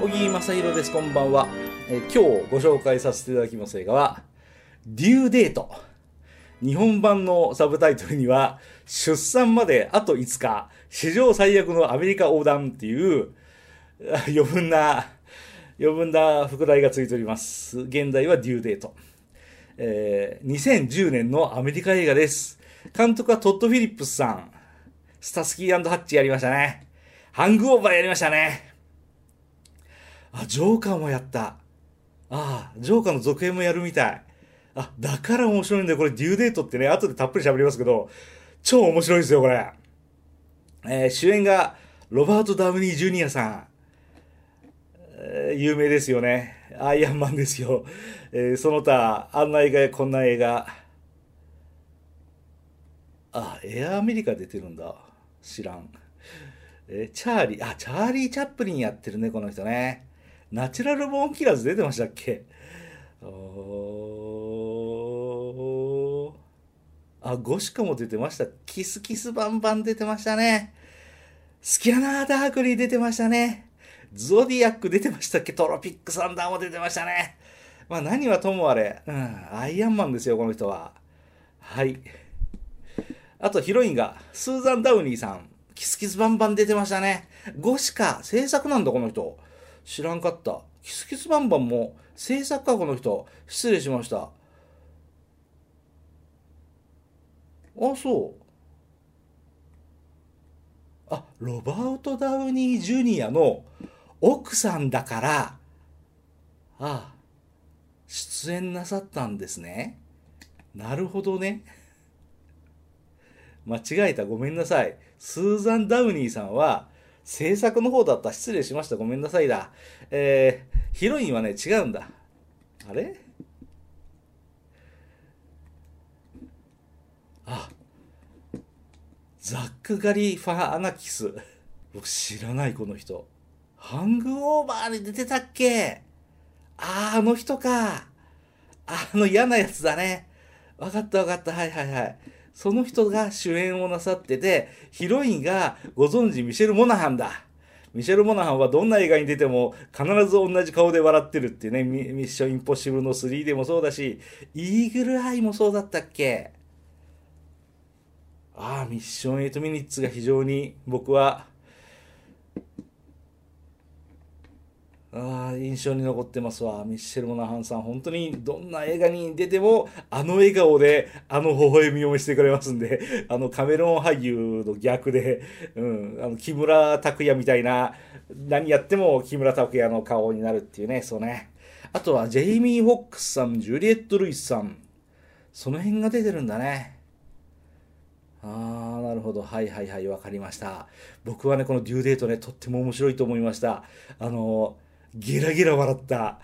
小木正宏です。こんばんは。え今日ご紹介させていただきます映画は、デューデート。日本版のサブタイトルには、出産まであと5日、史上最悪のアメリカ横断っていう、余分な、余分な副題がついております。現代はデューデート。えー2010年のアメリカ映画です。監督はトッド・フィリップスさん。スタスキーハッチやりましたね。ハングオーバーやりましたね。あ、ジョーカーもやった。ああ、ジョーカーの続編もやるみたい。あ、だから面白いんだよ。これ、デューデートってね、後でたっぷり喋りますけど、超面白いですよ、これ。えー主演が、ロバート・ダウニー・ジュニアさん。えー有名ですよね。アイアンマンですよ。えーその他、あんな映画やこんな映画。あ、エアアメリカ出てるんだ。知らん。えーチャーリー、あ、チャーリー・チャップリンやってるね、この人ね。ナチュラル・ボーン・キラーズ出てましたっけ？おあ、ゴシカも出てました。キスキスバンバン出てましたね。スキャナー・ダークリー出てましたね。ゾディアック出てましたっけ？トロピック・サンダーも出てましたね。まあ何はともあれ、うん、アイアンマンですよ、この人は。はい。あとヒロインが、スーザン・ダウニーさん。キスキスバンバン出てましたね。ゴシカ、制作なんだ、この人。知らんかった。キスキスバンバンも制作か、この人。失礼しました。あ、そう。あ、ロバート・ダウニー・ジュニアの奥さんだから、ああ、出演なさったんですね。なるほどね。間違えた。ごめんなさい。スーザン・ダウニーさんは、制作の方だった。失礼しました。ごめんなさいだ。えー、ヒロインはね、違うんだ。あれ？あ、ザック・ガリファー・アナキス。僕知らない、この人。ハングオーバーに出てたっけ？あー、あの人か。あの嫌なやつだね。わかったわかった。はいはいはい。その人が主演をなさってて、ヒロインがご存知ミシェル・モナハンだ。ミシェル・モナハンはどんな映画に出ても必ず同じ顔で笑ってるっていうね、ミッション・インポッシブルの3でもそうだし、イーグル・アイもそうだったっけああ、ミッションエイトミニッツが非常に僕は、ああ、印象に残ってますわ。ミッシェル・モナハンさん、本当にどんな映画に出ても、あの笑顔で、あの微笑みを見せてくれますんで、あのカメロン俳優の逆で、うん、あの木村拓哉みたいな、何やっても木村拓哉の顔になるっていうね、そうね。あとは、ジェイミー・フォックスさん、ジュリエット・ルイスさん、その辺が出てるんだね。ああ、なるほど。はいはいはい、わかりました。僕はね、このデューデートね、とっても面白いと思いました。あの、ゲラゲラ笑った。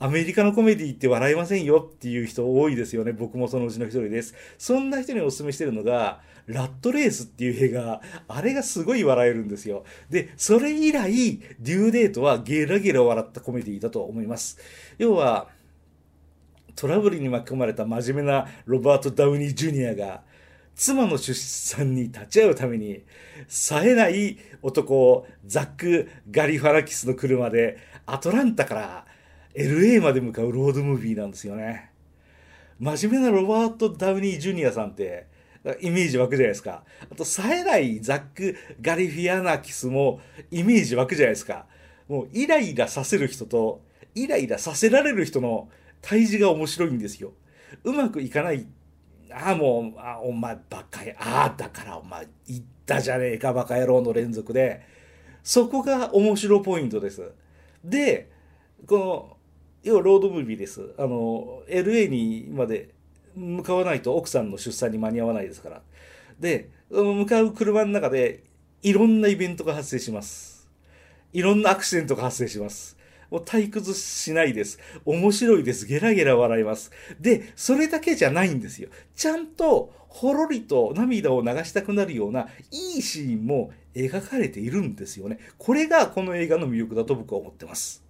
アメリカのコメディって笑いませんよっていう人多いですよね。僕もそのうちの一人です。そんな人にお勧めしてるのが、ラットレースっていう映画、あれがすごい笑えるんですよ。で、それ以来、デューデートはゲラゲラ笑ったコメディだと思います。要は、トラブルに巻き込まれた真面目なロバート・ダウニー・ジュニアが、妻の出産に立ち会うために、冴えない男、ザック・ガリファラキスの車で、アトランタから LA まで向かうロードムービーなんですよね。真面目なロバート・ダウニー・ジュニアさんって、イメージ湧くじゃないですか。あと、冴えないザック・ガリフィアナキスもイメージ湧くじゃないですか。もう、イライラさせる人と、イライラさせられる人の対峙が面白いんですよ。うまくいかないああ、もう、あお前バカや、ああ、だからお前言ったじゃねえか、バカ野郎の連続で。そこが面白ポイントです。で、この、要はロードムービーです。あの、LA にまで向かわないと奥さんの出産に間に合わないですから。で、その向かう車の中でいろんなイベントが発生します。いろんなアクシデントが発生します。もう退屈しないです。面白いです。ゲラゲラ笑います。で、それだけじゃないんですよ。ちゃんと、ほろりと涙を流したくなるような、いいシーンも描かれているんですよね。これがこの映画の魅力だと僕は思ってます。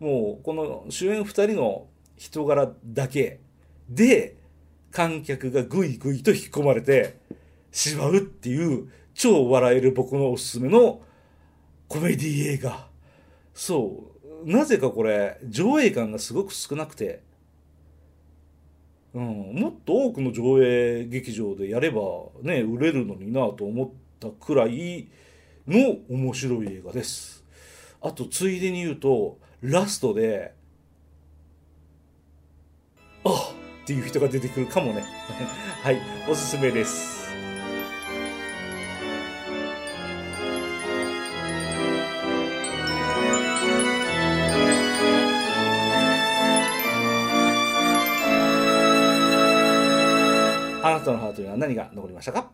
もう、この主演二人の人柄だけで、観客がぐいぐいと引き込まれてしまうっていう、超笑える僕のおすすめのコメディ映画。そう。なぜかこれ上映感がすごく少なくて、うん、もっと多くの上映劇場でやればね売れるのになと思ったくらいの面白い映画です。あとついでに言うとラストであっていう人が出てくるかもね。はいおすすめです。あなたのハートには何が残りましたか？